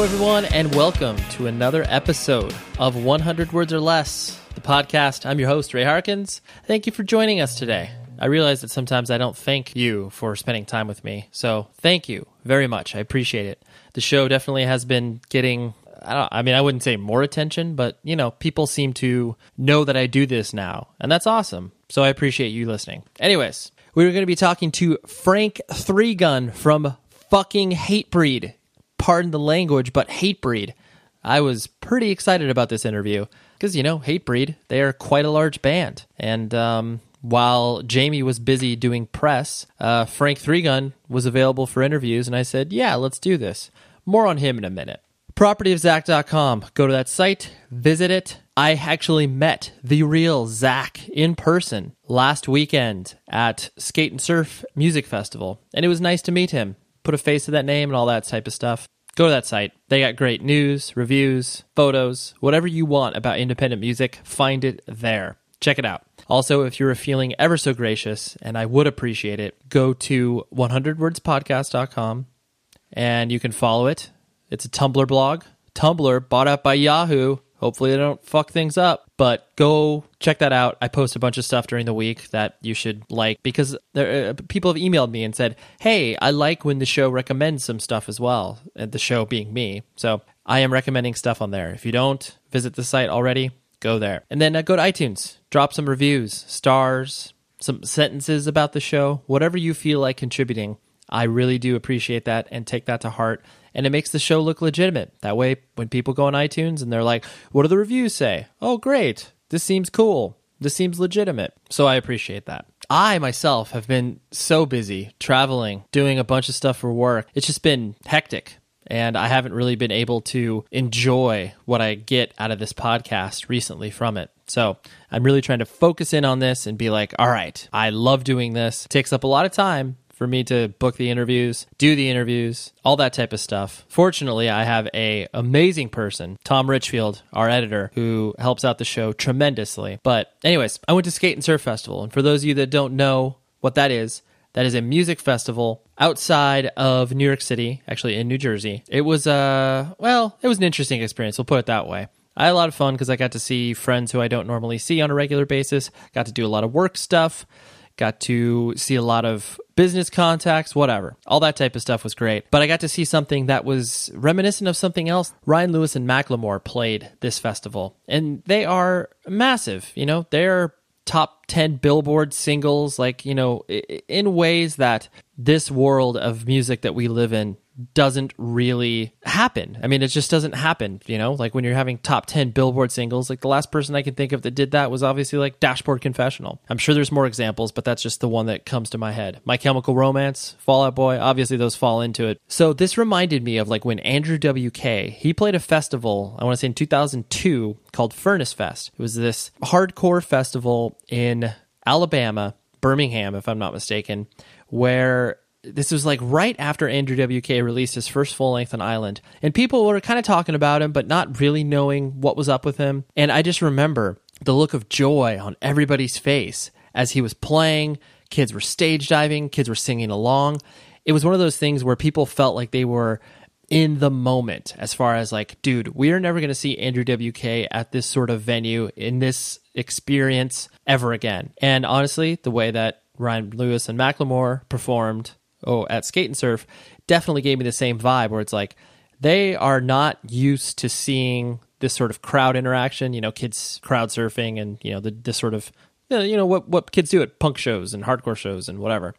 Hello, everyone, and welcome to another episode of 100 Words or Less, the podcast. I'm your host, Ray Harkins. Thank you for joining us today. I realize that sometimes I don't thank you for spending time with me, so thank you very much. I appreciate it. The show definitely has been getting. I, don't, I mean, I wouldn't say more attention, but you know, people seem to know that I do this now, and that's awesome. So I appreciate you listening. Anyways, we are going to be talking to Frank Three Gun from fucking Hatebreed pardon the language, but Hatebreed. I was pretty excited about this interview because, you know, Hatebreed, they are quite a large band. And um, while Jamie was busy doing press, uh, Frank Three Gun was available for interviews, and I said, yeah, let's do this. More on him in a minute. Propertyofzach.com. Go to that site, visit it. I actually met the real Zach in person last weekend at Skate and Surf Music Festival, and it was nice to meet him put a face to that name and all that type of stuff, go to that site. They got great news, reviews, photos, whatever you want about independent music, find it there. Check it out. Also, if you're feeling ever so gracious, and I would appreciate it, go to 100wordspodcast.com and you can follow it. It's a Tumblr blog. Tumblr bought out by Yahoo Hopefully, they don't fuck things up. But go check that out. I post a bunch of stuff during the week that you should like because there, uh, people have emailed me and said, "Hey, I like when the show recommends some stuff as well." And the show being me, so I am recommending stuff on there. If you don't visit the site already, go there, and then uh, go to iTunes, drop some reviews, stars, some sentences about the show, whatever you feel like contributing. I really do appreciate that and take that to heart and it makes the show look legitimate. That way, when people go on iTunes and they're like, what do the reviews say? Oh, great. This seems cool. This seems legitimate. So I appreciate that. I myself have been so busy traveling, doing a bunch of stuff for work. It's just been hectic. And I haven't really been able to enjoy what I get out of this podcast recently from it. So I'm really trying to focus in on this and be like, all right, I love doing this. It takes up a lot of time, for me to book the interviews, do the interviews, all that type of stuff. Fortunately, I have a amazing person, Tom Richfield, our editor, who helps out the show tremendously. But anyways, I went to Skate and Surf Festival, and for those of you that don't know what that is, that is a music festival outside of New York City, actually in New Jersey. It was uh well, it was an interesting experience, we'll put it that way. I had a lot of fun because I got to see friends who I don't normally see on a regular basis, got to do a lot of work stuff got to see a lot of business contacts, whatever. All that type of stuff was great. But I got to see something that was reminiscent of something else. Ryan Lewis and Macklemore played this festival, and they are massive. You know, they're top 10 billboard singles, like, you know, in ways that this world of music that we live in doesn't really happen. I mean, it just doesn't happen, you know? Like when you're having top 10 Billboard singles, like the last person I can think of that did that was obviously like Dashboard Confessional. I'm sure there's more examples, but that's just the one that comes to my head. My Chemical Romance, Fall Out Boy, obviously those fall into it. So this reminded me of like when Andrew WK, he played a festival, I want to say in 2002 called Furnace Fest. It was this hardcore festival in Alabama, Birmingham if I'm not mistaken, where this was like right after Andrew WK released his first full length on Island, and people were kind of talking about him, but not really knowing what was up with him. And I just remember the look of joy on everybody's face as he was playing. Kids were stage diving, kids were singing along. It was one of those things where people felt like they were in the moment as far as like, dude, we are never going to see Andrew WK at this sort of venue in this experience ever again. And honestly, the way that Ryan Lewis and Macklemore performed oh at skate and surf definitely gave me the same vibe where it's like they are not used to seeing this sort of crowd interaction you know kids crowd surfing and you know the this sort of you know what what kids do at punk shows and hardcore shows and whatever.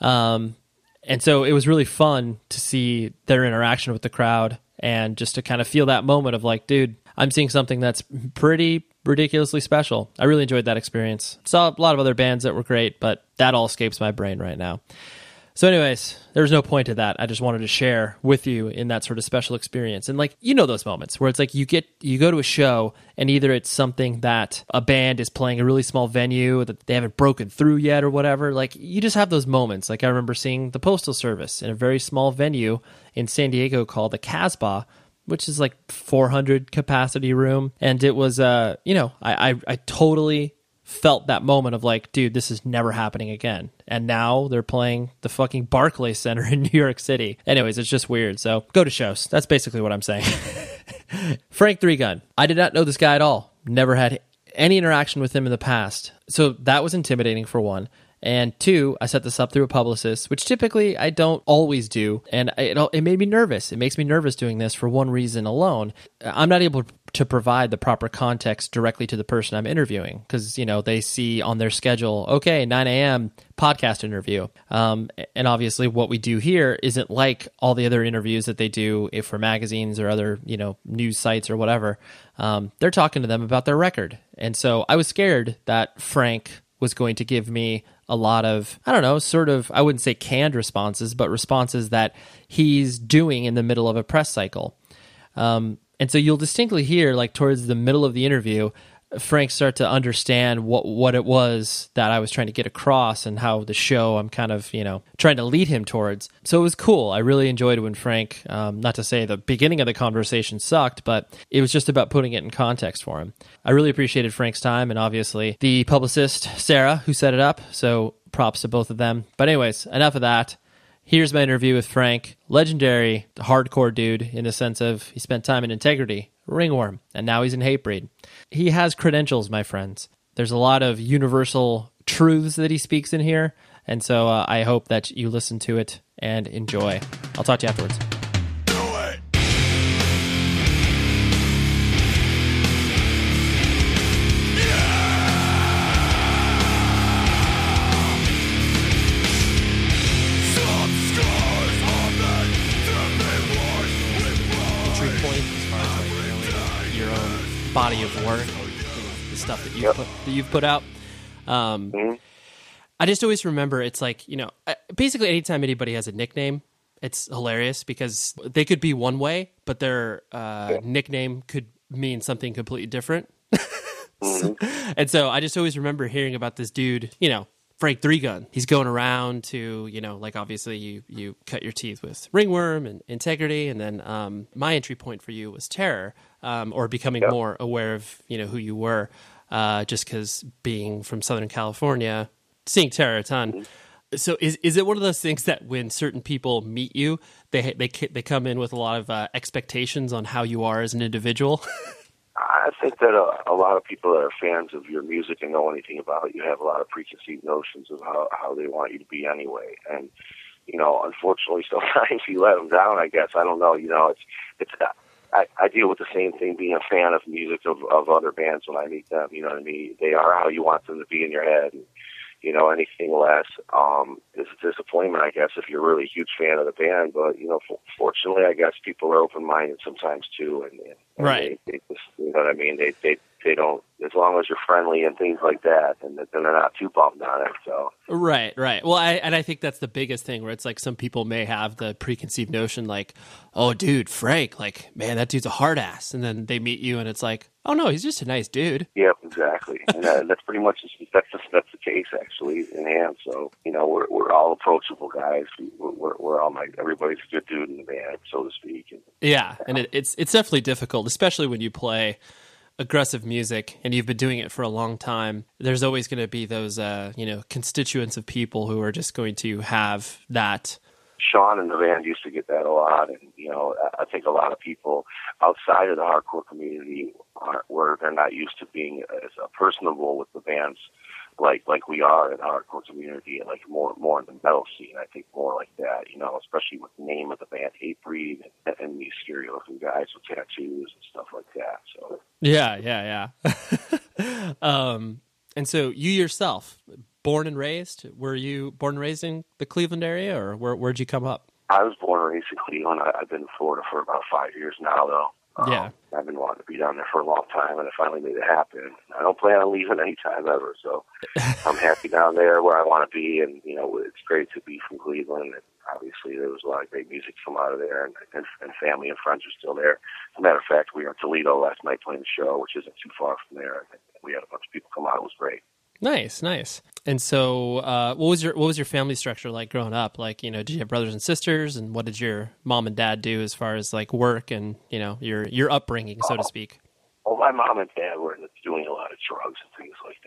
Um and so it was really fun to see their interaction with the crowd and just to kind of feel that moment of like dude i'm seeing something that's pretty ridiculously special. I really enjoyed that experience. Saw a lot of other bands that were great but that all escapes my brain right now so, anyways, there's no point to that. I just wanted to share with you in that sort of special experience. And like, you know, those moments where it's like you get, you go to a show and either it's something that a band is playing a really small venue that they haven't broken through yet or whatever. Like, you just have those moments. Like, I remember seeing the Postal Service in a very small venue in San Diego called the Casbah which is like 400 capacity room and it was uh you know I, I i totally felt that moment of like, dude, this is never happening again. And now they're playing the fucking Barclays Center in New York City. Anyways, it's just weird. So go to shows. That's basically what I'm saying. Frank Three Gun. I did not know this guy at all. Never had any interaction with him in the past. So that was intimidating for one. And two, I set this up through a publicist, which typically I don't always do. And it, it made me nervous. It makes me nervous doing this for one reason alone. I'm not able to provide the proper context directly to the person I'm interviewing because, you know, they see on their schedule, okay, 9 a.m. podcast interview. Um, and obviously, what we do here isn't like all the other interviews that they do if for magazines or other, you know, news sites or whatever. Um, they're talking to them about their record. And so I was scared that Frank was going to give me a lot of, I don't know, sort of, I wouldn't say canned responses, but responses that he's doing in the middle of a press cycle. Um, and so you'll distinctly hear, like, towards the middle of the interview, Frank start to understand what what it was that I was trying to get across and how the show I'm kind of you know trying to lead him towards. So it was cool. I really enjoyed when Frank. Um, not to say the beginning of the conversation sucked, but it was just about putting it in context for him. I really appreciated Frank's time and obviously the publicist Sarah who set it up. So props to both of them. But anyways, enough of that. Here's my interview with Frank, legendary hardcore dude in the sense of he spent time in integrity, ringworm, and now he's in Hatebreed. He has credentials, my friends. There's a lot of universal truths that he speaks in here, and so uh, I hope that you listen to it and enjoy. I'll talk to you afterwards. You yep. put, that you've put out. Um, mm-hmm. I just always remember it's like you know basically anytime anybody has a nickname, it's hilarious because they could be one way, but their uh, yeah. nickname could mean something completely different. mm-hmm. and so I just always remember hearing about this dude, you know, Frank Three Gun. He's going around to, you know, like obviously you you cut your teeth with Ringworm and Integrity, and then um, my entry point for you was Terror, um, or becoming yep. more aware of you know who you were, uh, just because being from Southern California, seeing Terror a ton. Mm-hmm. So is is it one of those things that when certain people meet you, they they they come in with a lot of uh, expectations on how you are as an individual? I think that a, a lot of people that are fans of your music and know anything about it, you have a lot of preconceived notions of how how they want you to be anyway, and you know, unfortunately, sometimes you let them down. I guess I don't know. You know, it's it's I, I deal with the same thing being a fan of music of, of other bands when I meet them. You know what I mean? They are how you want them to be in your head. And, you know, anything less um, is a disappointment, I guess, if you're really a huge fan of the band. But, you know, f- fortunately, I guess people are open minded sometimes too. And, and right. They, they just, you know what I mean? They, they, they don't as long as you're friendly and things like that, and then they're not too bummed on it. So right, right. Well, I, and I think that's the biggest thing where it's like some people may have the preconceived notion, like, oh, dude, Frank, like, man, that dude's a hard ass, and then they meet you, and it's like, oh no, he's just a nice dude. Yep, exactly. and that, that's pretty much that's the, that's the case actually in hand. So you know, we're we're all approachable guys. We're we're, we're all like everybody's a good dude in the band, so to speak. And, yeah, and it, it's it's definitely difficult, especially when you play aggressive music and you've been doing it for a long time, there's always going to be those, uh, you know, constituents of people who are just going to have that. Sean and the band used to get that a lot, and you know, I think a lot of people outside of the hardcore community are where they're not used to being as personable with the bands like like we are in the hardcore community and like more more in the metal scene. I think more like that, you know, especially with the name of the band Hatebreed and, and these scary looking guys with tattoos and stuff like that. So yeah, yeah, yeah. um, and so you yourself, born and raised, were you born and raised in the Cleveland area, or where where'd you come up? I was born and raised in Cleveland. I, I've been in Florida for about five years now, though. Um, yeah. I've been wanting to be down there for a long time, and I finally made it happen. I don't plan on leaving anytime ever, so I'm happy down there where I want to be. And you know, it's great to be from Cleveland. And obviously, there was a lot of great music from out of there, and, and, and family and friends are still there. As a matter of fact, we were in Toledo last night playing the show, which isn't too far from there. And we had a bunch of people come out. It was great. Nice, nice. And so, uh, what was your what was your family structure like growing up? Like, you know, did you have brothers and sisters, and what did your mom and dad do as far as like work and you know your your upbringing, so to speak? Well, my mom and dad were doing a lot of drugs and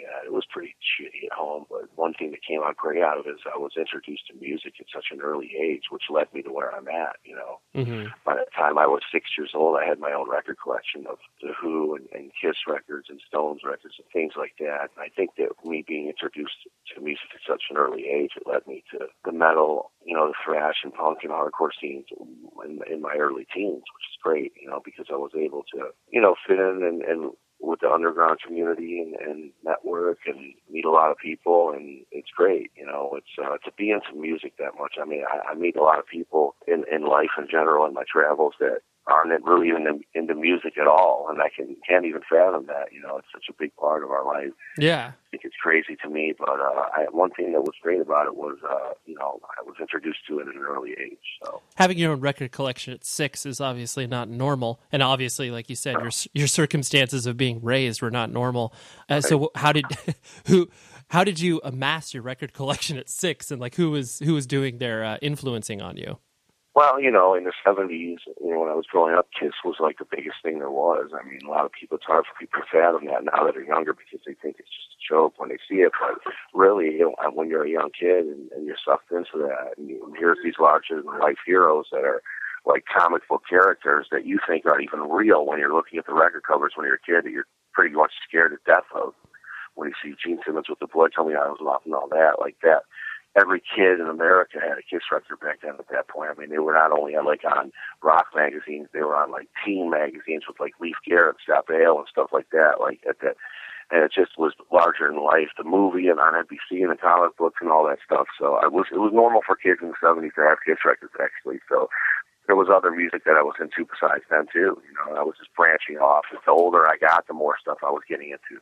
that, it was pretty shitty at home. But one thing that came out great out of it is I was introduced to music at such an early age, which led me to where I'm at. You know, mm-hmm. by the time I was six years old, I had my own record collection of The Who and, and Kiss records and Stones records and things like that. And I think that me being introduced to music at such an early age, it led me to the metal, you know, the thrash and punk and hardcore scenes in, in my early teens, which is great, you know, because I was able to, you know, fit in and, and with the underground community and, and network and meet a lot of people and it's great you know it's uh, to be into music that much. I mean I, I meet a lot of people in in life in general in my travels that aren't really into music at all, and I can can't even fathom that. You know, it's such a big part of our life. Yeah, I think it's crazy to me. But uh, I, one thing that was great about it was, uh, you know, I was introduced to it at an early age. So having your own record collection at six is obviously not normal, and obviously, like you said, no. your your circumstances of being raised were not normal. Uh, right. So how did who? How did you amass your record collection at six, and like who was who was doing their uh, influencing on you? Well, you know, in the seventies, you know, when I was growing up, Kiss was like the biggest thing there was. I mean, a lot of people it's hard for people to fathom that now that they're younger because they think it's just a joke when they see it. But really, you know, when you're a young kid and, and you're sucked into that, and you, here's these larger than life heroes that are like comic book characters that you think are even real when you're looking at the record covers when you're a kid that you're pretty much scared to death of. When you see Gene Simmons with the boy tell me I was off and all that, like that every kid in America had a Kiss record back then. At that point, I mean, they were not only on, like on rock magazines, they were on like teen magazines with like Leif Garrett, Scott Baio, and stuff like that. Like at that, and it just was larger than life. The movie and on NBC and the comic books and all that stuff. So I was it was normal for kids in the '70s to have Kiss records actually. So there was other music that I was into besides them too. You know, I was just branching off. As The older I got, the more stuff I was getting into.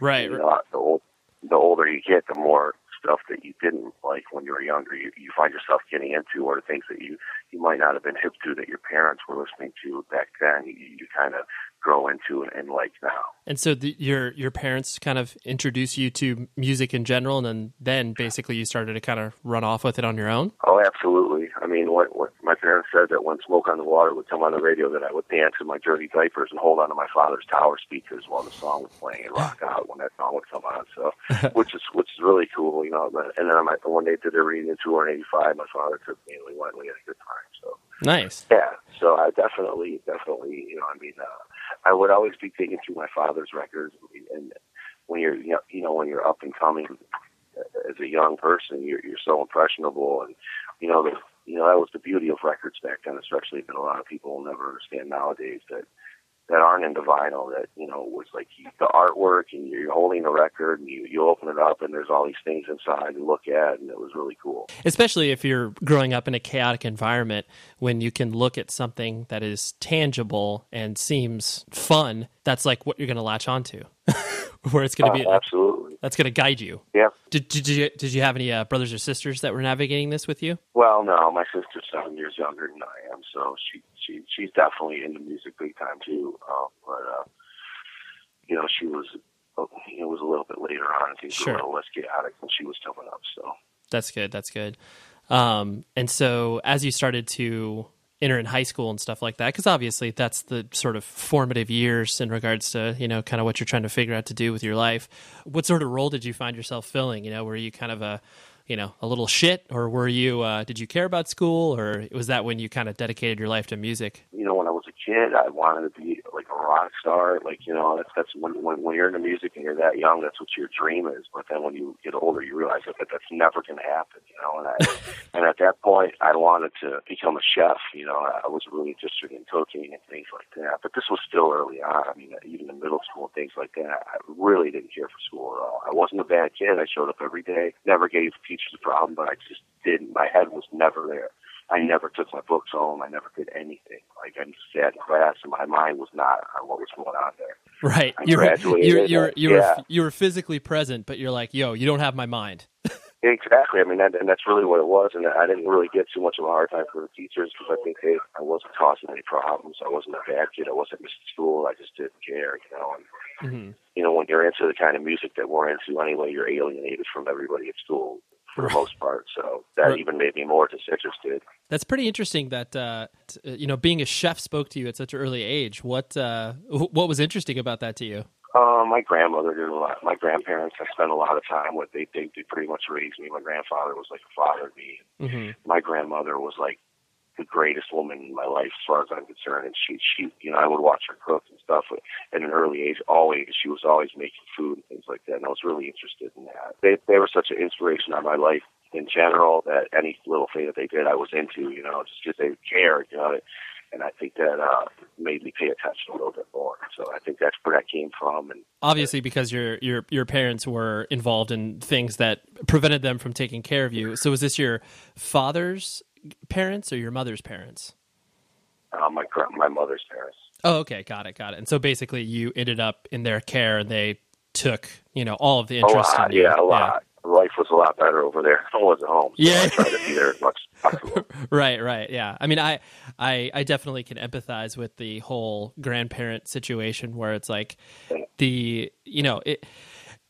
Right. You know, the old, the older you get, the more stuff that you didn't like when you were younger. You, you find yourself getting into, or things that you you might not have been hip to that your parents were listening to back then. You, you kind of grow into and, and like now. And so the, your your parents kind of introduced you to music in general, and then then basically you started to kind of run off with it on your own. Oh, absolutely. I mean, what what my parents said that when Smoke on the Water would come on the radio, that I would dance in my dirty diapers and hold on to my father's tower speakers while the song was playing and rock out when that song would come on. So, which is which is really cool, you know. And then I, when they did their reunion tour in '85, my father took me and we went. and We had a good time. So nice. Yeah. So I definitely, definitely, you know, I mean. uh I would always be digging through my father's records, and when you're you know when you're up and coming as a young person, you're you're so impressionable, and you know the you know that was the beauty of records back then, especially that a lot of people will never understand nowadays that that aren't into vinyl that you know was like the artwork and you're holding the record and you you open it up and there's all these things inside to look at and it was really cool. Especially if you're growing up in a chaotic environment when you can look at something that is tangible and seems fun that's like what you're going to latch onto. Where it's going to be uh, absolutely that's going to guide you yeah did, did you did you have any uh, brothers or sisters that were navigating this with you well no my sister's seven years younger than i am so she she she's definitely into music big time too. Um, but uh, you know, she was it was a little bit later on. Things sure. were a little less chaotic when she was coming up. So that's good. That's good. Um, and so as you started to enter in high school and stuff like that, because obviously that's the sort of formative years in regards to you know kind of what you're trying to figure out to do with your life. What sort of role did you find yourself filling? You know, were you kind of a you know a little shit, or were you? Uh, did you care about school, or was that when you kind of dedicated your life to music? You know, kid, I wanted to be like a rock star. Like you know, that's that's when when, when you're into music and you're that young, that's what your dream is. But then when you get older, you realize that, that that's never going to happen. You know, and I and at that point, I wanted to become a chef. You know, I was really interested in cooking and things like that. But this was still early on. I mean, even in middle school and things like that, I really didn't care for school at all. I wasn't a bad kid. I showed up every day. Never gave teachers a problem, but I just didn't. My head was never there. I never took my books home. I never did anything. Like I just sat in class, and my mind was not on what was going on there. Right. you were, you you you were, you were physically present, but you're like, yo, you don't have my mind. exactly. I mean, that, and that's really what it was. And I didn't really get too much of a hard time for the teachers because I think they, I wasn't causing any problems. I wasn't a bad kid. I wasn't missing school. I just didn't care, you know. And mm-hmm. you know, when you're into the kind of music that we're into anyway, you're alienated from everybody at school for the most part. So that right. even made me more disinterested. That's pretty interesting. That uh, t- uh, you know, being a chef spoke to you at such an early age. What uh, what was interesting about that to you? Uh, my grandmother did a lot. My grandparents, I spent a lot of time with. They they, they pretty much raised me. My grandfather was like a father to me. Mm-hmm. My grandmother was like the greatest woman in my life, as far as I'm concerned. And she, she, you know, I would watch her cook and stuff at an early age. Always, she was always making food and things like that. And I was really interested in that. They, they were such an inspiration on my life in general that any little thing that they did, I was into. You know, just because they cared. You know. It and I think that uh, made me pay attention a little bit more. So I think that's where that came from. And obviously, because your your your parents were involved in things that prevented them from taking care of you. So was this your father's parents or your mother's parents? Uh, my my mother's parents. Oh, okay, got it, got it. And so basically, you ended up in their care, and they took you know all of the interest. A lot, in you. yeah, a lot. Yeah. Life was a lot better over there. I was at home. So yeah, I tried to be there as much as possible. right, right, yeah. I mean, I, I, I definitely can empathize with the whole grandparent situation where it's like the you know it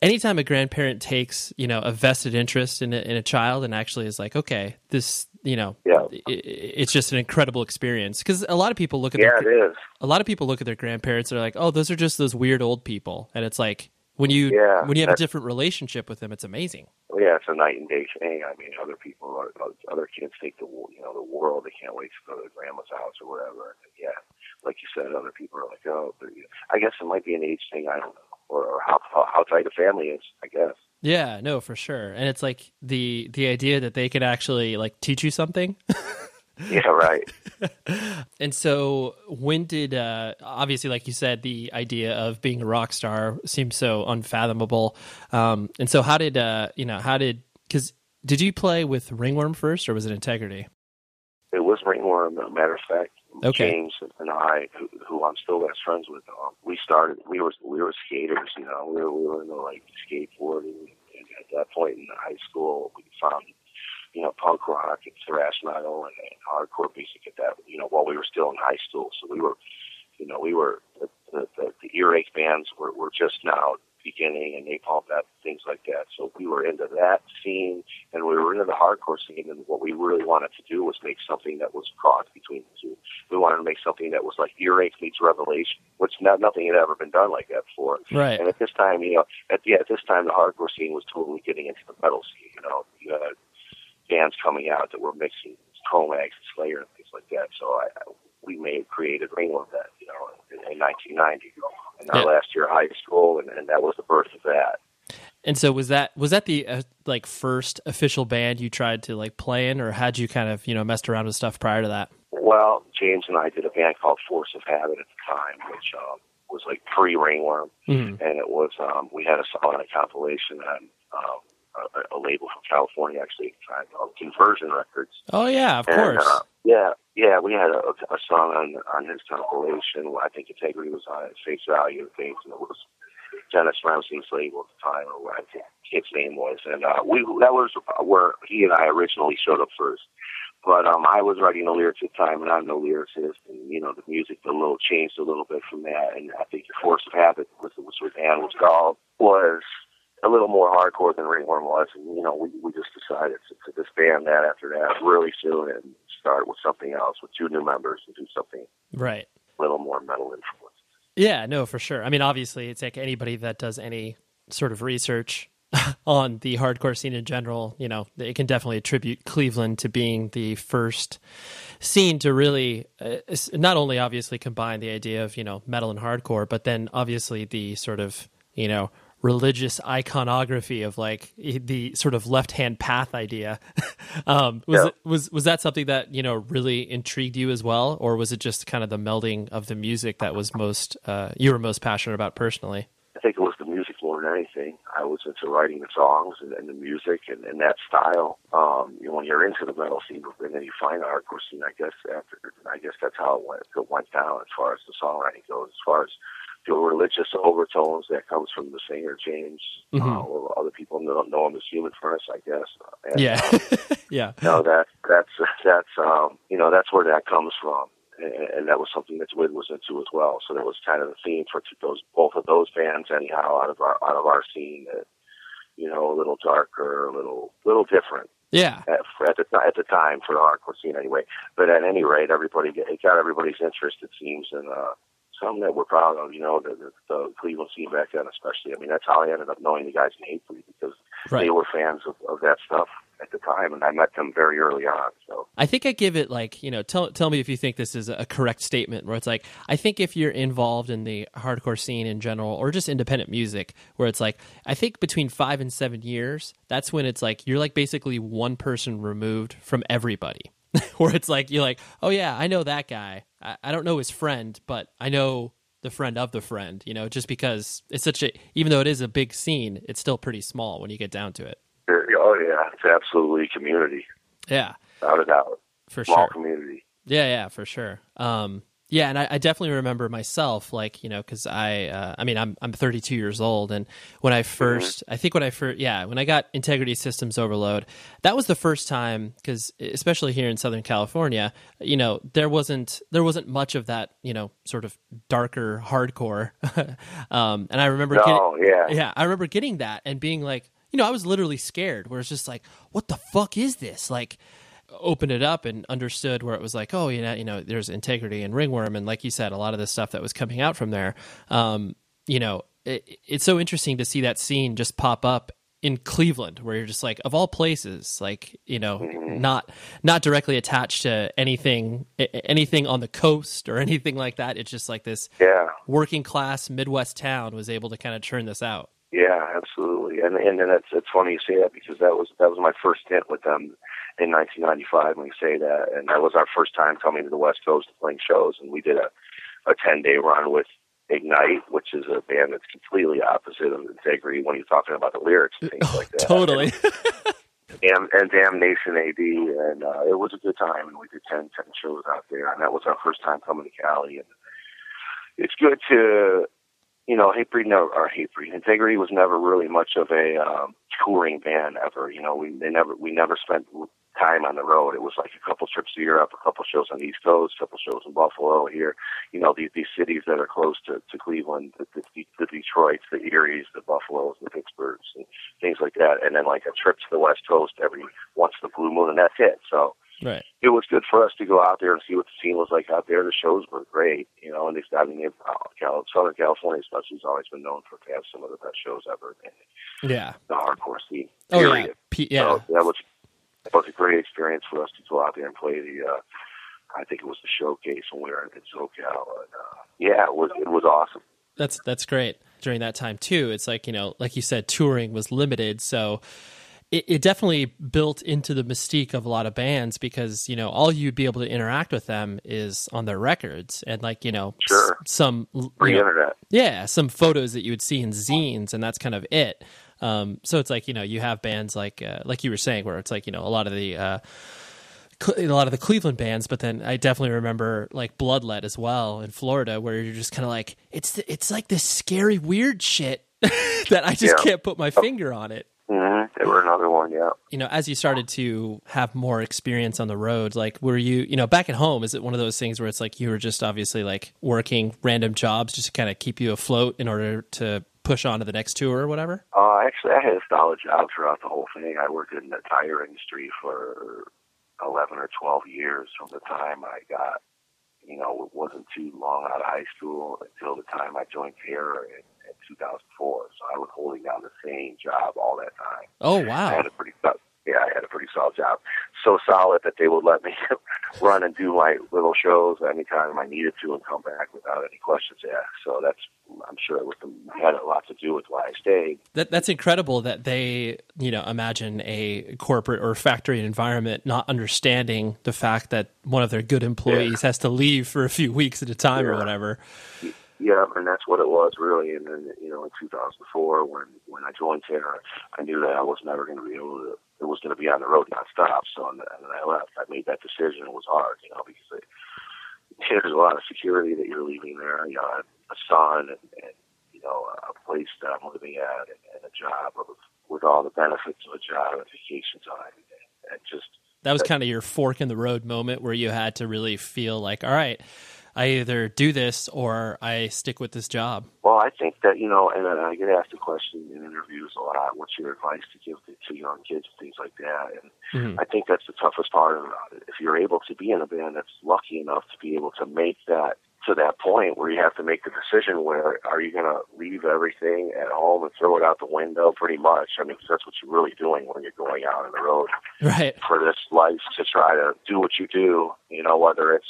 anytime a grandparent takes you know a vested interest in a, in a child and actually is like okay this you know yeah. it, it's just an incredible experience. Because a lot of people look at yeah their, it is. a lot of people look at their grandparents and are like oh those are just those weird old people. And it's like when you yeah, when you have a different relationship with them it's amazing. Yeah it's a night and day thing. I mean other people are, uh, other kids take the you know the world. They can't wait to go to their grandma's house or whatever yeah like you said other people are like oh i guess it might be an age thing. I don't know or, or how, how how tight a family is i guess yeah, no, for sure. And it's like the the idea that they could actually like teach you something. yeah, right. and so when did uh obviously like you said the idea of being a rock star seems so unfathomable. Um and so how did uh you know, how did cuz did you play with Ringworm first or was it Integrity? It was Ringworm, matter of fact. Okay. James and I, who, who I'm still best friends with, um, we started. We were we were skaters, you know. We were we were into like skateboarding. And at that point in high school, we found you know punk rock and thrash metal and, and hardcore music at that. You know, while we were still in high school, so we were, you know, we were the the, the, the earache bands were were just now beginning and Napalm Death things like that. So we were into that scene and we were into the hardcore scene and what we really wanted to do was make something that was cross between the two. We wanted to make something that was like earache meets revelation, which not nothing had ever been done like that before. Right. And at this time, you know, at the at this time the hardcore scene was totally getting into the metal scene, you know. You had bands coming out that were mixing Cro-Mags and Slayer and things like that. So I, we made created Ringworm that, you know, in, in 1990 in our Yeah. last year of high school, and, and that was the birth of that. And so was that was that the uh, like first official band you tried to like play in or had you kind of, you know, messed around with stuff prior to that? Well, James and I did a band called Force of Habit at the time, which um, was like pre Ringworm, Mhm. and it was um, we had a song on a compilation on um, a, a label from California actually called Conversion Records. Oh yeah, of And, course. uh, yeah, yeah, we had a, a song on on his compilation. I think Integrity was on it, Face Value and things, and it was Dennis Ramsey's label at the time, or what I think his name was. And uh, we that was where he and I originally showed up first. But um, I was writing the lyrics at the time, and I'm no lyricist, and you know the music a little changed a little bit from that. And I think the Force of Habit, was was band was called, was a little more hardcore than Ringworm was. And you know we we just decided to, to disband that after that really soon and start with something else with two new members and do something right. a little more metal influence. Yeah, no, for sure. I mean, obviously, it's like anybody that does any sort of research on the hardcore scene in general, you know, it can definitely attribute Cleveland to being the first scene to really uh, not only obviously combine the idea of, you know, metal and hardcore, but then obviously the sort of, you know, religious iconography of like the sort of left-hand path idea. um, was Yeah. it, was was that something that you know really intrigued you as well, or was it just kind of the melding of the music that was most uh, you were most passionate about personally? I think it was the music more than anything. I was into writing the songs and, and the music and, and that style. Um, you know, when you're into the metal scene and then you find the hardcore scene, I guess after, I guess that's how it went, it went down as far as the songwriting goes, as far as the religious overtones that comes from the singer James uh, Mhm. or other people don't know him as Human Furnace, I guess. And, Yeah, um, yeah, no, that that's that's um, you know that's where that comes from, and, and that was something that Dwid was into as well. So that was kind of the theme for those both of those bands, anyhow, out of our out of our scene. That you know, a little darker, a little little different yeah, at, at the at the time for the hardcore scene, anyway. But at any rate, everybody it got everybody's interest, it seems, and uh, something that we're proud of. You know, the, the, the Cleveland scene back then, especially. I mean, that's how I ended up knowing the guys in Hatebreed because right. they were fans of, of that stuff at the time, and I met them very early on. So I think I give it like you know, tell tell me if you think this is a correct statement. Where it's like I think if you're involved in the hardcore scene in general, or just independent music, where it's like I think between five and seven years, that's when it's like you're like basically one person removed from everybody. where it's like you're like, oh yeah, I know that guy. I, I don't know his friend, but I know the friend of the friend. You know, just because it's such a even though it is a big scene, it's still pretty small when you get down to it. Oh yeah, it's absolutely community. Yeah, without a doubt, for small sure. community. Yeah, yeah, for sure. Um, yeah, and I, I, definitely remember myself, like you know, because I, uh, I mean, I'm I'm 32 years old, and when I 1st mm-hmm. I think when I first, yeah, when I got Integrity Systems Overload, that was the first time, because especially here in Southern California, you know, there wasn't there wasn't much of that, you know, sort of darker hardcore, um, and I remember, no, getting, yeah, yeah, I remember getting that and being like, you know, I was literally scared, where it's just like, what the fuck is this, like opened it up and understood where it was like, oh, you know, you know, there's integrity and ringworm, and like you said, a lot of the stuff that was coming out from there. Um, you know, it, it's so interesting to see that scene just pop up in Cleveland, where you're just like, of all places, like you know, mm-hmm. not not directly attached to anything anything on the coast or anything like that. It's just like this yeah. working class Midwest town was able to kind of churn this out. Yeah, absolutely, and and, and it's it's funny you say that because that was that was my first hit with them in 1995 when you say that, and that was our first time coming to the West Coast to playing shows, and we did a a 10 day run with Ignite, which is a band that's completely opposite of Integrity when you're talking about the lyrics and things oh, like that. Totally. and, and Damnation AD, and uh, it was a good time, and we did 10, 10 shows out there, and that was our first time coming to Cali, and it's good to you know, Hatebreed never, or Hatebreed, Integrity was never really much of a um, touring band ever. You know, we they never we never spent time on the road. It was like a couple trips to Europe, a couple shows on the East Coast, a couple shows in Buffalo here. You know, these these cities that are close to to Cleveland, the, the, the Detroits, the Erie's, the Buffaloes, the Pittsburghs, and things like that. And then like a trip to the West Coast every once the blue moon, and that's it. So Right. It was good for us to go out there and see what the scene was like out there. The shows were great, you know, and they, I mean, uh, Southern California especially has always been known for to have some of the best shows ever. In yeah. The hardcore scene. Oh yeah. P- yeah. So that was that was a great experience for us to go out there and play the. uh I think it was the showcase when we were in SoCal. And, uh, yeah, it was it was awesome. That's that's great. During that time too, it's like you know, like you said, touring was limited, so it, it, definitely built into the mystique of a lot of bands because you know all you'd be able to interact with them is on their records and like you know sure. s- some Free know, internet. yeah some photos that you would see in zines and that's kind of it um, so it's like you know you have bands like uh, like you were saying where it's like you know a lot of the uh, a lot of the Cleveland bands, but then I definitely remember like Bloodlet as well in Florida, where you're just kind of like it's it's like this scary weird shit that I just yeah. can't put my finger on it. They were another one, yeah. You know, as you started to have more experience on the road, like, were you, you know, back at home, is it one of those things where it's like you were just obviously like working random jobs just to kind of keep you afloat in order to push on to the next tour or whatever? Uh, actually, I had a solid job throughout the whole thing. I worked in the tire industry for 11 or 12 years from the time I got, you know, it wasn't too long out of high school until the time I joined Terror in 2004. So I was holding down the same job all that time. Oh wow! I had a pretty yeah, I had a pretty solid job. So solid that they would let me run and do my little shows anytime I needed to and come back without any questions asked. So that's, I'm sure it was, had a lot to do with why I stayed. That, that's incredible that they, you know, imagine a corporate or factory environment not understanding the fact that one of their good employees yeah. has to leave for a few weeks at a time yeah. or whatever. Yeah, and that's what it was really. And then, you know, in 2004, when when I joined Terror, I knew that I was never going to be able to. It was going to be on the road nonstop. So, and, then I left. I made that decision. It was hard, you know, because there's a lot of security that you're leaving there. You know, a son and, and you know a place that I'm living at and, and a job of, with all the benefits of a job and vacation time and, and just. That was kind of your fork in the road moment where you had to really feel like, all right I either do this or I stick with this job? Well, I think that, you know, and I get asked the question in interviews a lot what's your advice to give to, to young kids and things like that? And mm-hmm. I think that's the toughest part. If you're able to be in a band that's lucky enough to be able to make that to that point where you have to make the decision where are you going to leave everything at home and throw it out the window pretty much i mean cause that's what you're really doing when you're going out on the road right for this life to try to do what you do you know whether it's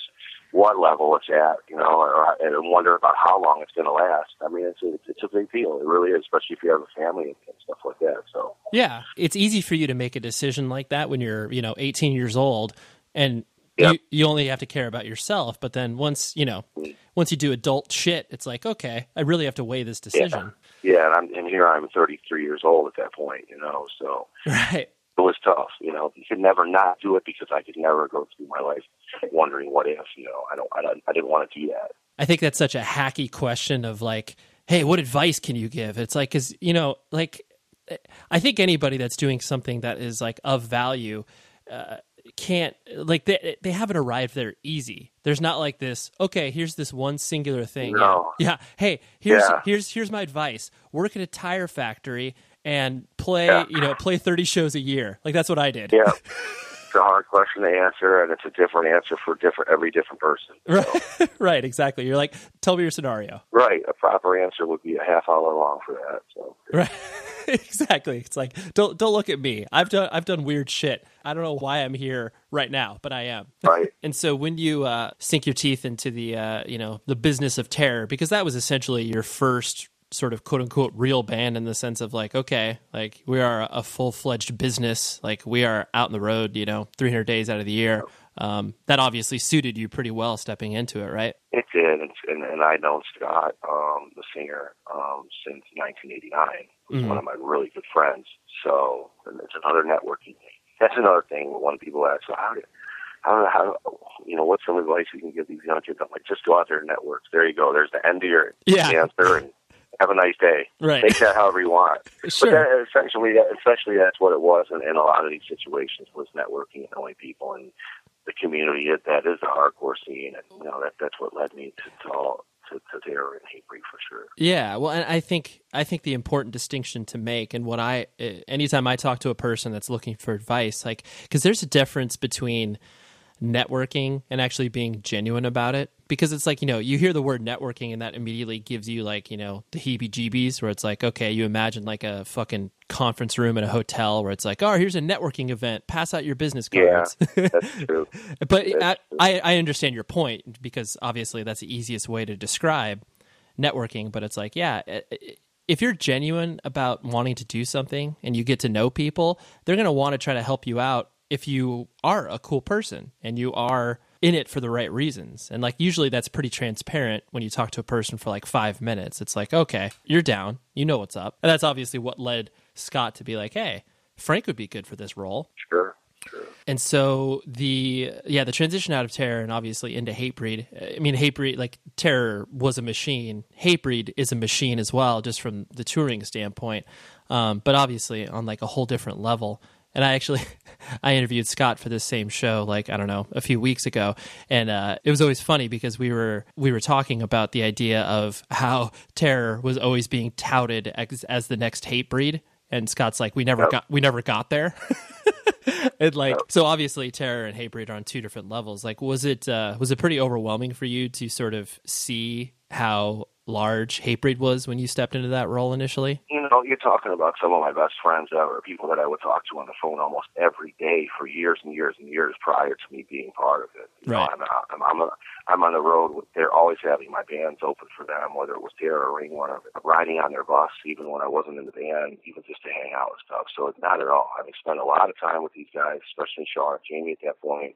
what level it's at you know or, and wonder about how long it's going to last i mean it's a, it's a big deal it really is especially if you have a family and stuff like that so yeah it's easy for you to make a decision like that when you're you know 18 years old and Yep. you, you only have to care about yourself. But then once you know, mm. once you do adult shit, it's like okay, I really have to weigh this decision. yeah and i'm and here i'm 33 years old at that point you know so Right. It was tough. You know, you could never not do it because I could never go through my life wondering what if. You know, I don't, I don't, I didn't want to do that. I think that's such a hacky question of like, hey, what advice can you give? It's like, cause you know, like, I think anybody that's doing something that is like of value, uh, can't like they they haven't arrived there easy. There's not like this. Okay, here's this one singular thing. No. Yeah. yeah. Hey, here's Yeah. here's here's my advice. Work at a tire factory and play Yeah. you know play 30 shows a year. Like that's what I did. Yeah, it's a hard question to answer, and it's a different answer for different every different person. So, Right. right. Exactly. You're like, tell me your scenario. right, a proper answer would be a half hour long for that. So, Right. exactly. It's like don't don't look at me. I've done I've done weird shit. I don't know why I'm here right now, but I am. right, And so when you uh, sink your teeth into the uh, you know the business of terror, because that was essentially your first sort of quote unquote real band in the sense of like okay, like we are a full fledged business, like we are out on the road, you know, 300 days out of the year. Um, that obviously suited you pretty well stepping into it, right? it did, and, and, and I known Scott, um, the singer, um, since 1989. He's Mhm. one of my really good friends. So, and it's another networking thing. That's another thing when people ask, so how do, how, how, you know, what's some advice you can give these young kids? I'm like, just go out there and network. There you go. There's the end of your Yeah. answer, and have a nice day. Right. Take that however you want. Sure. But that, essentially, essentially, that's what it was in, in a lot of these situations was networking and knowing people and the community. That that is the hardcore scene, and you know that that's what led me to to all, to, to terror and hatebreed for sure. Yeah, well, and I think I think the important distinction to make, and what I, anytime I talk to a person that's looking for advice, like, because there's a difference between networking and actually being genuine about it. Because it's like you know, you hear the word networking, and that immediately gives you like you know the heebie-jeebies, where it's like, okay, you imagine like a fucking conference room in a hotel where it's like, oh, here's a networking event, pass out your business cards Yeah. That's true. But I, true. I I understand your point because obviously that's the easiest way to describe networking. But it's like, yeah, i- i- if you're genuine about wanting to do something and you get to know people, they're going to want to try to help you out if you are a cool person and you are in it for the right reasons. And like usually that's pretty transparent when you talk to a person for like five minutes. It's like, okay, you're down, you know what's up. And that's obviously what led Scott to be like, hey, Frank would be good for this role. Sure. Sure. And so the yeah the transition out of terror and obviously into hatebreed. I mean hatebreed like terror was a machine. Hatebreed is a machine as well, just from the touring standpoint. Um, but obviously on like a whole different level. And I actually I interviewed Scott for this same show like I don't know a few weeks ago, and uh, it was always funny because we were we were talking about the idea of how terror was always being touted as, as the next Hatebreed, and Scott's like we never got we never got there. and like so obviously terror and Hatebreed are on two different levels. Like was it uh was it pretty overwhelming for you to sort of see how large hatebreed was when you stepped into that role initially you know, you're talking about some of my best friends ever, people that I would talk to on the phone almost every day for years and years and years prior to me being part of it. You Right. know, I'm, I'm, I'm, a, I'm on the road with, they're always having my bands open for them, whether it was Terror or or riding on their bus, even when I wasn't in the band, even just to hang out and stuff. So it's not at all. I mean, spent a lot of time with these guys, especially Sean and Jamie at that point,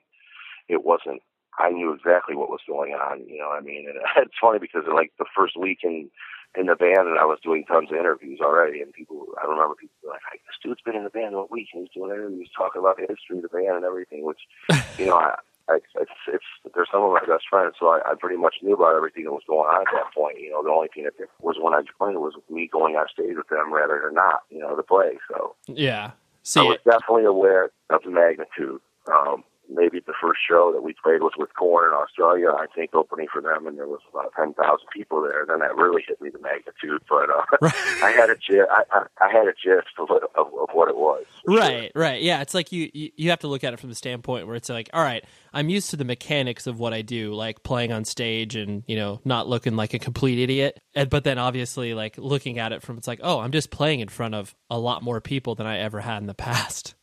it wasn't I knew exactly what was going on. You know what I mean? And it's funny because like the first week in in the band, and I was doing tons of interviews already, and people I remember people were like, "This dude's been in the band all week, and he's doing interviews talking about the history of the band and everything." Which you know, I, I it's it's they're some of my best friends, so I, I pretty much knew about everything that was going on at that point. You know, the only thing that was when I joined was me going on stage with them rather than not. You know, to play. So yeah So I was definitely aware of the magnitude. Um, maybe the first show that we played was with Korn in Australia. I think opening for them, and there was about ten thousand people there. Then that really hit me the magnitude. But uh, right. I had a gist. I, I, I, had a gist of what, of, of what it was. Right, sure. right, yeah. It's like you, you you have to look at it from the standpoint where it's like, all right, I'm used to the mechanics of what I do, like playing on stage and you know not looking like a complete idiot. And but then obviously like looking at it from it's like, oh, I'm just playing in front of a lot more people than I ever had in the past.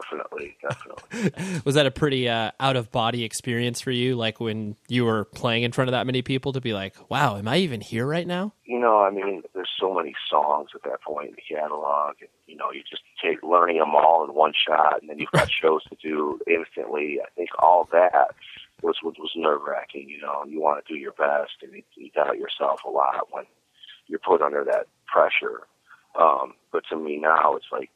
Definitely, definitely. was that a pretty uh, out of body experience for you? Like when you were playing in front of that many people, to be like, "Wow, am I even here right now?" You know, I mean, there's so many songs at that point in the catalog, and you know, you just take learning them all in one shot, and then you've got shows to do instantly. I think all that was was, was nerve wracking. You know, you want to do your best, and you, you doubt yourself a lot when you're put under that pressure. Um, but to me now, it's like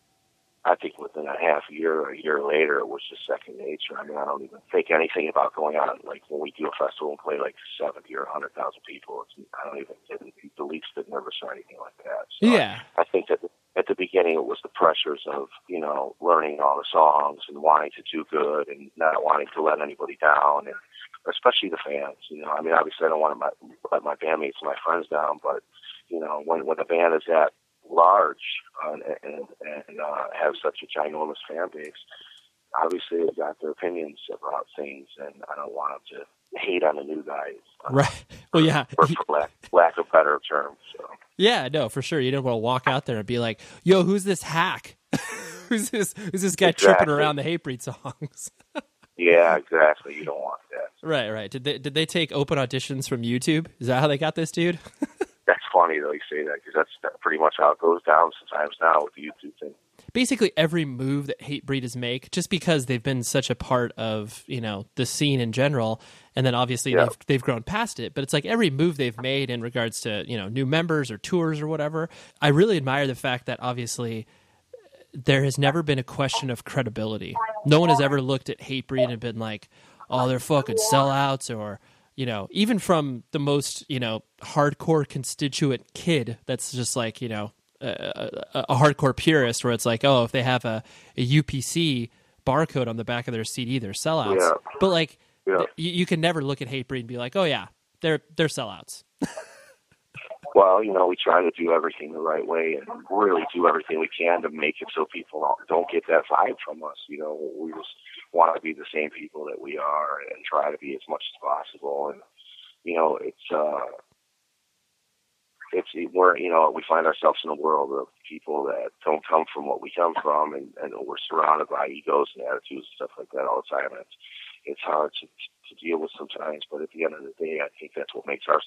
I think within a half year or a year later, it was just second nature. I mean, I don't even think anything about going on. Like when we do a festival and play like 70 or 100,000 people, it's, I don't even get the least bit nervous or anything like that. So yeah. I, I think that at the beginning it was the pressures of, you know, learning all the songs and wanting to do good and not wanting to let anybody down and especially the fans, you know. I mean, obviously I don't want to let my bandmates and my friends down, but, you know, when, when a band is at large uh, and, and uh, have such a ginormous fan base, obviously they've got their opinions about things, and I don't want them to hate on the new guys. Uh, right. Well, yeah. For, for lack, lack of better terms. So. Yeah, no, for sure. You don't want to walk out there and be like, "Yo, who's this hack? who's this? Who's this guy exactly. tripping around the Hatebreed songs?" yeah, exactly. You don't want that. Right, right. Did they did they take open auditions from YouTube? Is that how they got this dude? funny though you say that because that's pretty much how it goes down sometimes now with the YouTube thing. Basically, every move that Hatebreeders make, just because they've been such a part of you know the scene in general, and then obviously yeah. they've they've grown past it. But it's like every move they've made in regards to you know new members or tours or whatever. I really admire the fact that obviously there has never been a question of credibility. No one has ever looked at Hatebreed and been like, "Oh, they're fucking sellouts," or you know, even from the most, you know, hardcore constituent kid that's just like, you know, a, a, a hardcore purist where it's like, oh, if they have a, a, UPC barcode on the back of their CD, they're sellouts. Yeah. But like, yeah. th- you, you, can never look at Hatebreed and be like, oh yeah, they're they're sellouts. well, you know, we try to do everything the right way and really do everything we can to make it so people don't, don't get that vibe from us. You know, we just want to be the same people that we are and try to be as much as possible. And you know, it's uh, it's we're you know we find ourselves in a world of people that don't come from what we come from, and, and we're surrounded by egos and attitudes and stuff like that all the time. And it's it's hard to to deal with sometimes, but at the end of the day, I think that's what makes us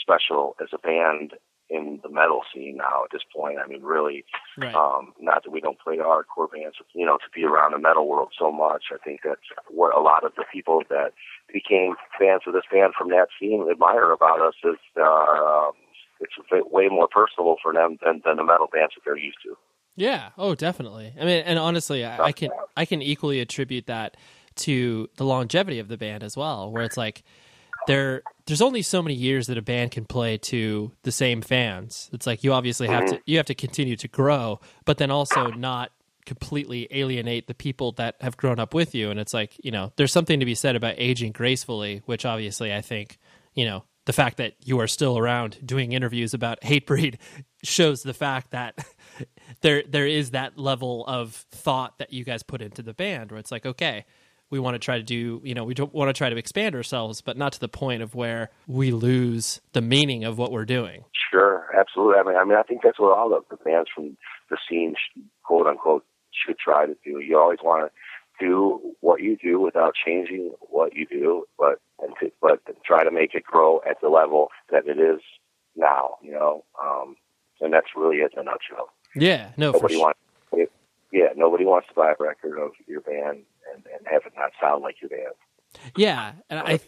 special as a band in the metal scene now at this point. I mean, really, right. um, not that we don't play hardcore bands, you know, to be around the metal world so much. I think that's what a lot of the people that became fans of this band from that scene admire about us is uh, um, it's way more personal for them than, than the metal bands that they're used to. Yeah. Oh, definitely. I mean, and honestly, I, I can I can equally attribute that to the longevity of the band as well, where it's like there there's only so many years that a band can play to the same fans. It's like you obviously have to you have to continue to grow, but then also not completely alienate the people that have grown up with you. And it's like, you know, there's something to be said about aging gracefully, which obviously I think, you know, the fact that you are still around doing interviews about Hatebreed shows the fact that there there is that level of thought that you guys put into the band where it's like, okay, we want to try to do you know we don't want to try to expand ourselves but not to the point of where we lose the meaning of what we're doing. Sure absolutely. I mean i mean i think that's what all the bands from the scene quote unquote should try to do. You always want to do what you do without changing what you do but and to, but try to make it grow at the level that it is now you know? Um and that's really it in a nutshell. Yeah no nobody wants yeah nobody wants to buy a record of your band and, and have it not sound like you band. Yeah, and I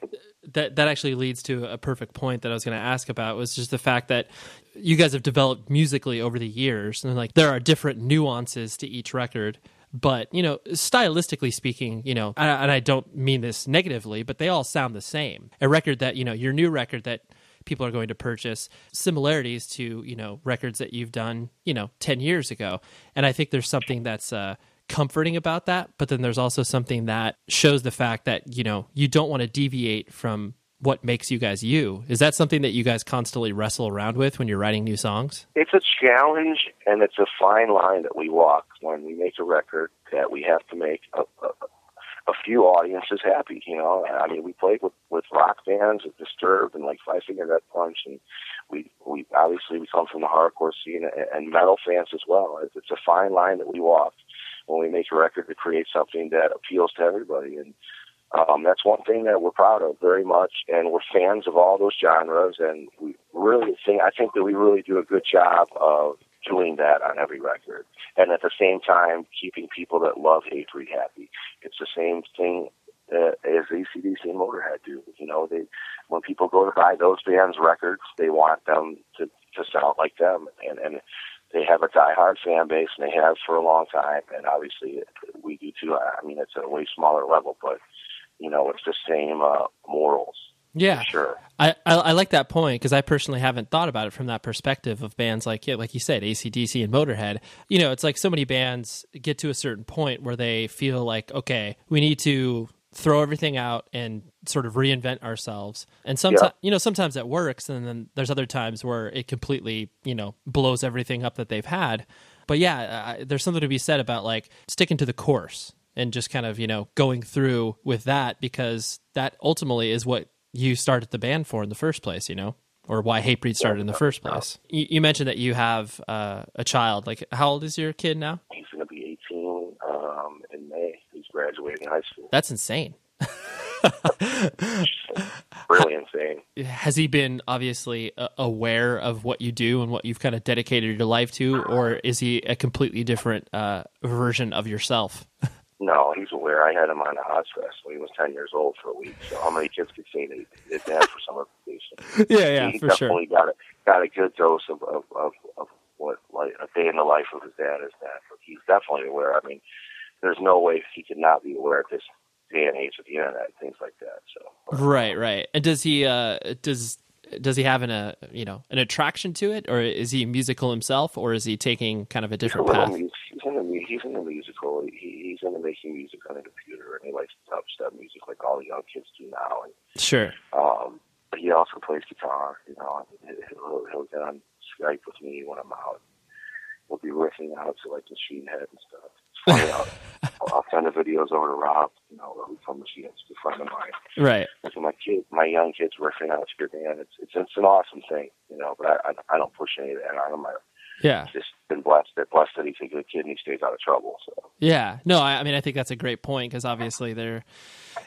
that that actually leads to a perfect point that I was going to ask about was just the fact that you guys have developed musically over the years, and like there are different nuances to each record. But you know, stylistically speaking, you know, and I, and I don't mean this negatively, but they all sound the same. A record that you know, your new record that people are going to purchase similarities to you know records that you've done you know 10 years ago and i think there's something that's uh, comforting about that, but then there's also something that shows the fact that, you know, you don't want to deviate from what makes you guys you. Is that something that you guys constantly wrestle around with when you're writing new songs? It's a challenge and it's a fine line that we walk when we make a record that we have to make a, a, a few audiences happy. You know, I mean, we played with with rock bands, with Disturbed, and like Five Finger Death Punch, and we we obviously we come from the hardcore scene and, metal fans as well. It's a fine line that we walk when we make a record to create something that appeals to everybody. And um, that's one thing that we're proud of very much, and we're fans of all those genres. And we really think I think that we really do a good job of doing that on every record, and at the same time keeping people that love Hatebreed happy. It's the same thing uh, as ACDC and Motorhead do. You know, they when people go to buy those bands' records, they want them to to sound like them, and and they have a diehard fan base, and they have for a long time. And obviously, we do too. I mean, it's at a way smaller level, but you know, it's the same uh, morals. Yeah, sure. I, I, I like that point because I personally haven't thought about it from that perspective of bands like yeah, like you said, ACDC and Motorhead. You know, it's like so many bands get to a certain point where they feel like, okay, we need to throw everything out and sort of reinvent ourselves. And sometimes, yeah. you know, sometimes that works, and then there's other times where it completely, you know, blows everything up that they've had. But yeah, uh, there's something to be said about like sticking to the course and just kind of you know going through with that because that ultimately is what you started the band for in the first place you know or why Hatebreed started in the first place you, you mentioned that you have uh, a child like how old is your kid now he's going to be 18 um, in may he's graduating high school that's insane really insane. Has he been obviously aware of what you do and what you've kind of dedicated your life to, or is he a completely different uh, version of yourself? No, he's aware. I had him on a Ozzfest when he was ten years old for a week. So how many kids could say they did that for summer vacation? Yeah, yeah, he for definitely sure. got a got a good dose of of, of of what like a day in the life of his dad is that. But he's definitely aware. I mean, there's no way he could not be aware of this day and age of the internet and things like that. So right, right. And does he uh does does he have an a uh, you know an attraction to it, or is he musical himself, or is he taking kind of a different he's path? He's in the he's in the musical. He, he's into making music on a computer, and he likes to dubstep music like all the young kids do now. And sure. Um, but he also plays guitar. You know, he'll, he'll get on Skype with me when I'm out. We'll be riffing out to like Machine Head and stuff. I'll, I'll send the videos over to Rob. You know, from Machine Head, a friend of mine. Right. So my kid, my young kids riffing out to your band. It's it's it's an awesome thing. You know, but I I, I don't push any of that on him. I, yeah. Just been blessed that blessed that he's a good kid and he stays out of trouble. So. Yeah. No, I, I mean I think that's a great point because obviously they're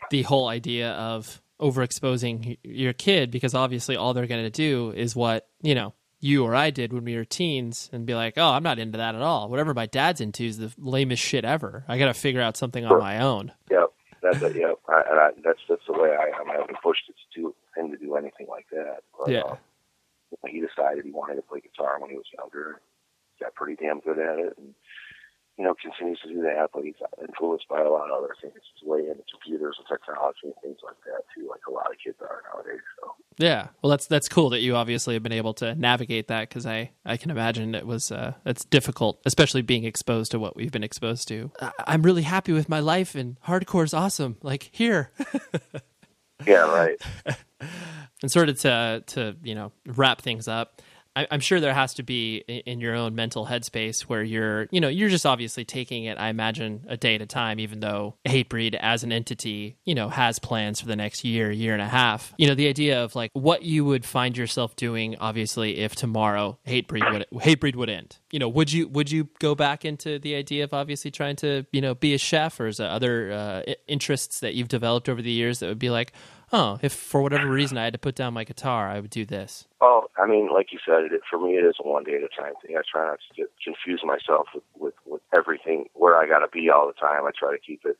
the whole idea of overexposing your kid because obviously all they're going to do is what you know you or I did when we were teens and be like, oh, I'm not into that at all. Whatever my dad's into is the lamest shit ever. I got to figure out something on my own. Yep. That's it. Yep. I, and I, that's that's the way I am. I haven't pushed it to him to do anything like that. But, yeah. Uh, he decided he wanted to play guitar when he was younger. Got pretty damn good at it, and you know continues to do that. But he's influenced by a lot of other things. He's way into computers and technology and things like that too, like a lot of kids are nowadays. So yeah, well, that's that's cool that you obviously have been able to navigate that because I I can imagine it was uh, it's difficult, especially being exposed to what we've been exposed to. I, I'm really happy with my life, and hardcore's awesome. Like here. yeah, right. and sort of to to you know wrap things up I, am sure there has to be in your own mental headspace where you're, you know, you're just obviously taking it. I imagine a day at a time, even though Hatebreed as an entity, you know, has plans for the next year, year and a half. You know, the idea of like what you would find yourself doing, obviously, if tomorrow Hatebreed would Hatebreed would end. You know, would you would you go back into the idea of obviously trying to, you know, be a chef, or is there other uh, interests that you've developed over the years that would be like, oh, if for whatever reason I had to put down my guitar, I would do this? Oh, I mean, like you said, it, for me, it is a one day at a time thing. I try not to get, confuse myself with, with, with everything where I got to be all the time. I try to keep it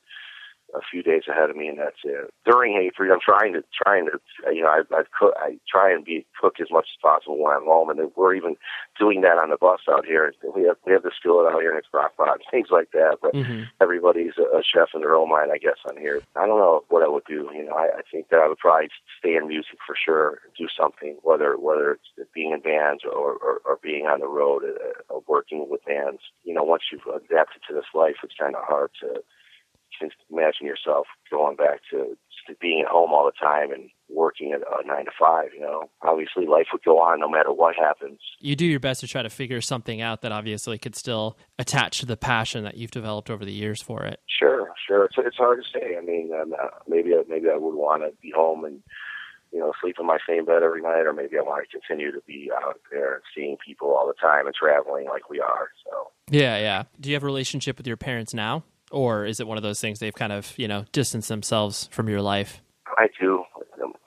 a few days ahead of me, and that's it. During Hatebreed, I'm trying to trying to you know I I, cook, I try and be cook as much as possible when I'm home, and we're even doing that on the bus out here. We have we have the skillet out here, and it's crock pot, things like that. But mm-hmm. everybody's a, a chef in their own mind, I guess. On here, I don't know what I would do. You know, I, I think that I would probably stay in music for sure, do something, whether whether it's being in bands or or, or being on the road, uh, uh, working with bands. You know, once you've adapted to this life, it's kind of hard to just imagine yourself going back to, being at home all the time and working at uh, nine to five. You know, obviously life would go on no matter what happens. You do your best to try to figure something out that obviously could still attach to the passion that you've developed over the years for it. Sure, sure. It's it's hard to say. I mean, um, uh, maybe maybe I would want to be home and you know, sleep in my same bed every night, or maybe I want to continue to be out there and seeing people all the time and traveling like we are. So yeah, yeah. Do you have a relationship with your parents now? Or is it one of those things they've kind of you know distanced themselves from your life? I do.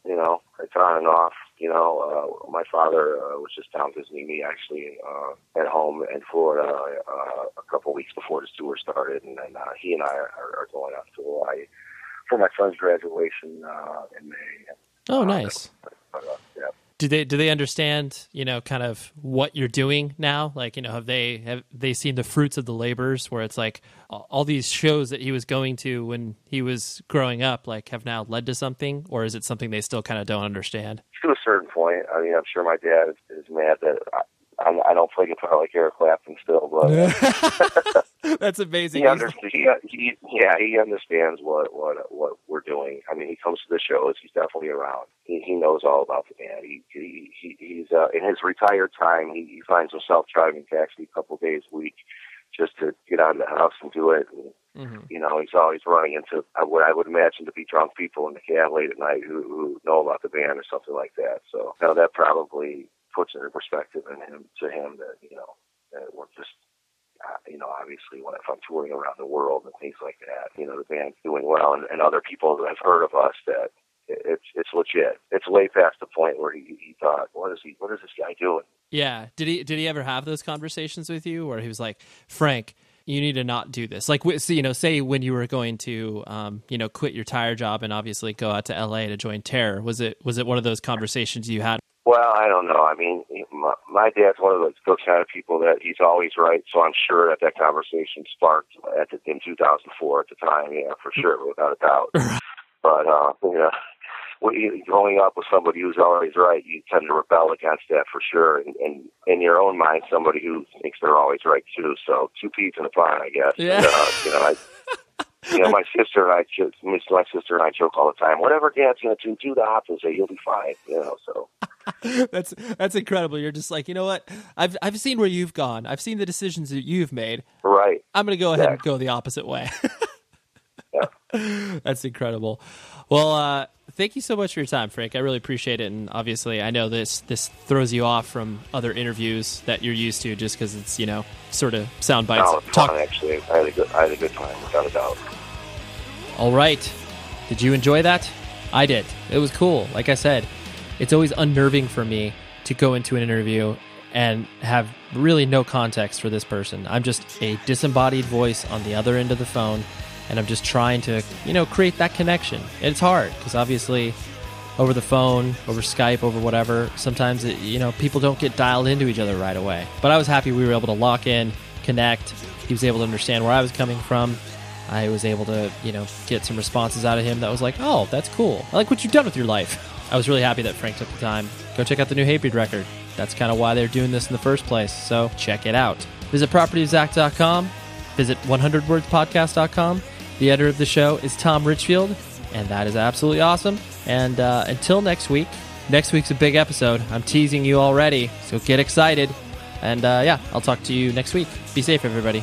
You know, it's on and off. You know, uh, my father uh, was just down visiting me actually uh, at home in Florida uh, a couple weeks before the tour started, and then uh, he and I are, are going out to Hawaii for my son's graduation uh, in May. Oh, nice. Uh, yeah do they do they understand you know kind of what you're doing now? Like you know have they have they seen the fruits of the labors where it's like all these shows that he was going to when he was growing up like have now led to something? Or is it something they still kind of don't understand? To a certain point. I mean i'm sure my dad is, is mad that I'm, I do not play guitar like Eric Clapton still, but that's amazing. He, understands. He, he, yeah, he understands what what what we're doing. I mean, he comes to the shows. He's definitely around. He he knows all about the band. He he, he he's uh, in his retired time. He, he finds himself driving taxi a couple days a week just to get out of the house and do it. And, mm-hmm. You know, he's always running into what I would imagine to be drunk people in the cab late at night who, who know about the band or something like that. So, you know, that probably puts it in perspective in him to him that you know that we're just uh, you know obviously when if I'm touring around the world and things like that, you know the band's doing well and, and other people have heard of us that it's it's legit. It's way past the point where he, he thought, what is he? What is this guy doing? Yeah. Did he did he ever have those conversations with you where he was like, Frank? you need to not do this. Like, so, you know, say when you were going to, um, you know, quit your tire job and obviously go out to L.A. to join Terror. Was it was it one of those conversations you had well, I don't know. I mean, my, my dad's one of those, those kind of people that he's always right. So I'm sure that that conversation sparked at the, in 2004 at the time. Yeah, for sure, without a doubt. but uh, you know, growing up with somebody who's always right, you tend to rebel against that for sure. And, and in your own mind, somebody who thinks they're always right too. So two peas in a pod, I guess. Yeah. And, uh, you know, I, you know, my sister and I, my sister and I joke all the time. Whatever Dad's going to do, do the opposite. You'll be fine. You know, so. that's that's incredible. You're just like, you know what? I've I've seen where you've gone. I've seen the decisions that you've made. Right. I'm going to go ahead and go the opposite way. yeah. That's incredible. Well, uh, thank you so much for your time, Frank. I really appreciate it. And obviously, I know this this throws you off from other interviews that you're used to, just because it's you know sort of sound bites. No, Talk- fun, actually. I had a good I had a good time, without a doubt. All right. Did you enjoy that? I did. It was cool. Like I said, it's always unnerving for me to go into an interview and have really no context for this person. I'm just a disembodied voice on the other end of the phone, and I'm just trying to, you know, create that connection. And it's hard because obviously over the phone, over Skype, over whatever, sometimes, it, you know, people don't get dialed into each other right away. But I was happy we were able to lock in, connect. He was able to understand where I was coming from. I was able to, you know, get some responses out of him that was like, oh, that's cool. I like what you've done with your life. I was really happy that Frank took the time. Go check out the new Hatebreed record. That's kind of why they're doing this in the first place, so check it out. Visit propertyofzack.com, visit 100wordspodcast.com. The editor of the show is Tom Richfield, and that is absolutely awesome. And uh, until next week, next week's a big episode. I'm teasing you already, so get excited. And uh, yeah, I'll talk to you next week. Be safe, everybody.